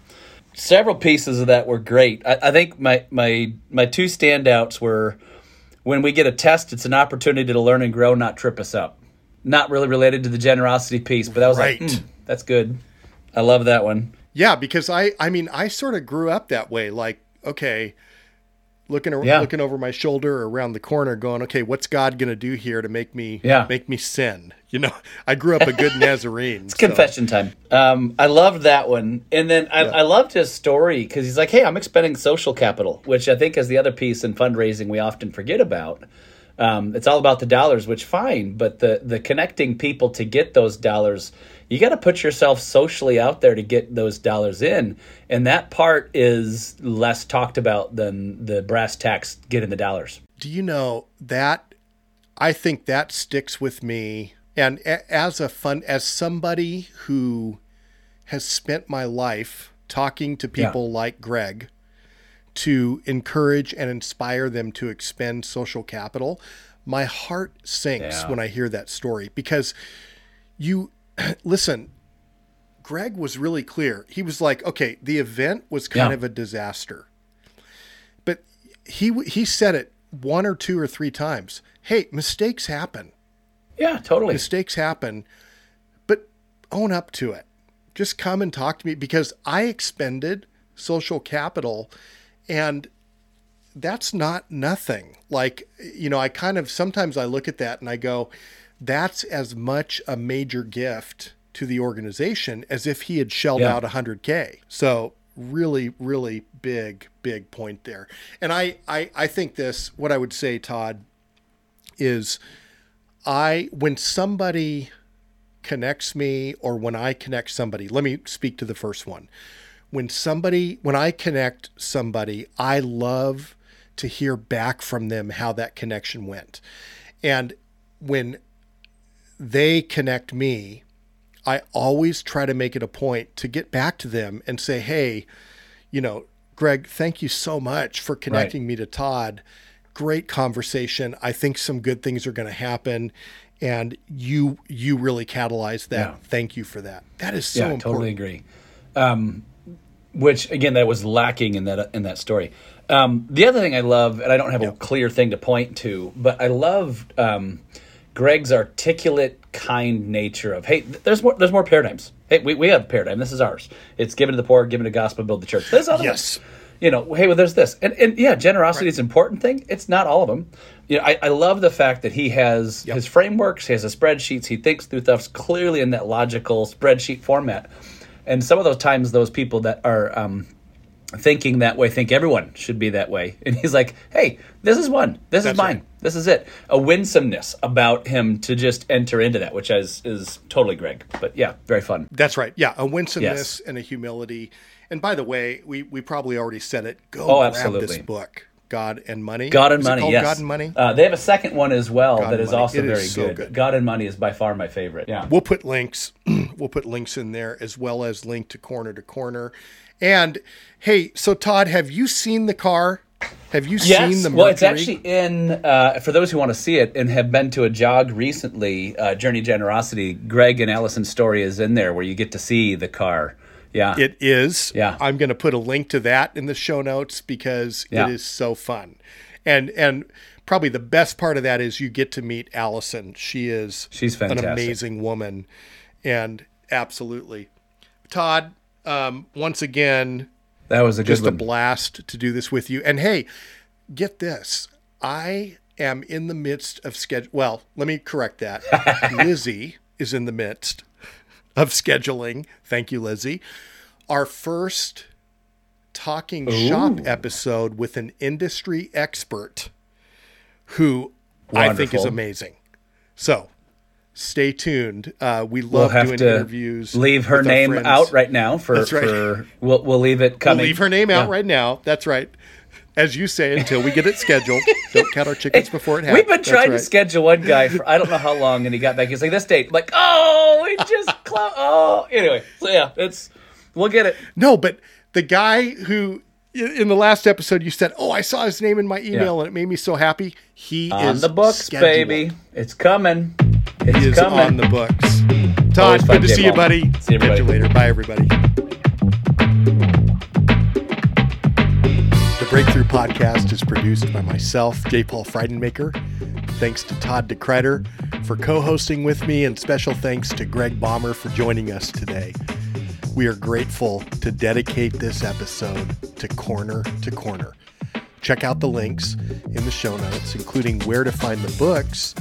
Several pieces of that were great. I, I think my my my two standouts were when we get a test, it's an opportunity to learn and grow, not trip us up. Not really related to the generosity piece, but that was right. like, mm, that's good. I love that one. Yeah, because I I mean I sort of grew up that way. Like, okay, looking yeah. looking over my shoulder around the corner, going, okay, what's God gonna do here to make me yeah. make me sin? You know, I grew up a good Nazarene. it's so. confession time. Um, I loved that one, and then I, yeah. I loved his story because he's like, hey, I'm expending social capital, which I think is the other piece in fundraising we often forget about. Um, it's all about the dollars, which fine, but the the connecting people to get those dollars you got to put yourself socially out there to get those dollars in. And that part is less talked about than the brass tacks getting the dollars. Do you know that i think that sticks with me. And as a fun as somebody who has spent my life talking to people yeah. like greg to encourage and inspire them to expend social capital my heart sinks yeah. when i hear that story because you listen, Greg was really clear. He was like, okay, the event was kind yeah. of a disaster. But he he said it one or two or three times. Hey, mistakes happen. Yeah, totally. Mistakes happen, but own up to it. Just come and talk to me because I expended social capital and that's not nothing. Like, you know, I kind of sometimes I look at that and I go, that's as much a major gift to the organization as if he had shelled yeah. out 100k. So really, really big, big point there. And I, I, I think this. What I would say, Todd, is I when somebody connects me or when I connect somebody. Let me speak to the first one. When somebody, when I connect somebody, I love to hear back from them how that connection went. And when they connect me, I always try to make it a point to get back to them and say, hey, you know, Greg, thank you so much for connecting right. me to Todd. Great conversation. I think some good things are going to happen and you you really catalyzed that. Yeah. Thank you for that. That is so yeah, important. totally agree. Um, which again, that was lacking in that in that story. Um, the other thing I love, and I don't have a clear thing to point to, but I love um, Greg's articulate, kind nature of hey, there's more there's more paradigms. Hey, we, we have a paradigm. This is ours. It's given to the poor, given to gospel, build the church. There's other yes. Ones. You know, hey, well, there's this, and and yeah, generosity right. is an important thing. It's not all of them. You know, I, I love the fact that he has yep. his frameworks, he has his spreadsheets, he thinks through stuff clearly in that logical spreadsheet format. And some of those times, those people that are um, thinking that way think everyone should be that way. And he's like, hey, this is one. This That's is mine. Right. This is it. A winsomeness about him to just enter into that, which is, is totally Greg. But yeah, very fun. That's right. Yeah, a winsomeness yes. and a humility. And by the way, we, we probably already said it. Go oh, grab absolutely. this book. God and Money. God and is Money. Yes. God and Money. Uh, they have a second one as well God that is money. also it very is so good. good. God and Money is by far my favorite. Yeah. We'll put links. we'll put links in there as well as link to Corner to Corner. And hey, so Todd, have you seen the car? Have you yes. seen the Mercury? Well, it's actually in, uh, for those who want to see it and have been to a jog recently, uh, Journey Generosity, Greg and Alison's story is in there where you get to see the car. Yeah. It is. Yeah. I'm going to put a link to that in the show notes because yeah. it is so fun. And, and, probably the best part of that is you get to meet Alison. She is she's fantastic. an amazing woman, and absolutely, Todd. Um, once again, that was a just one. a blast to do this with you. And hey, get this, I am in the midst of schedule. Well, let me correct that. Lizzie is in the midst of scheduling. Thank you, Lizzie. Our first talking Ooh. shop episode with an industry expert who Wonderful. I think is amazing. So stay tuned. Uh, we love we'll doing interviews. Leave her name out right now for, right. for we'll, we'll leave it coming. We'll leave her name out right now. That's right. As you say, until we get it scheduled. Don't count our chickens before it happens. We've been trying right. to schedule one guy for I don't know how long, and he got back. He's like, "This date." I'm like, oh, we just clo- oh. Anyway, so yeah, it's we'll get it. No, but the guy who in the last episode you said, "Oh, I saw his name in my email yeah. and it made me so happy." He is on is the books, scheduled. baby. It's coming. It's he is coming. on the books. Todd, good to see you, buddy. See you, Catch you later. Bye, everybody. Breakthrough Podcast is produced by myself, J. Paul Friedenmaker. Thanks to Todd DeKreider for co-hosting with me, and special thanks to Greg Baumer for joining us today. We are grateful to dedicate this episode to Corner to Corner. Check out the links in the show notes, including where to find the books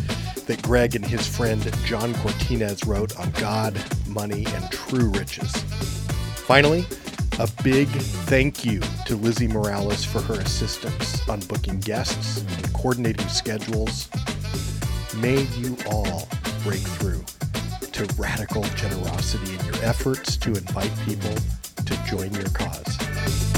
that Greg and his friend John Cortines wrote on God, money, and true riches. Finally, a big thank you to Lizzie Morales for her assistance on booking guests and coordinating schedules. May you all break through to radical generosity in your efforts to invite people to join your cause.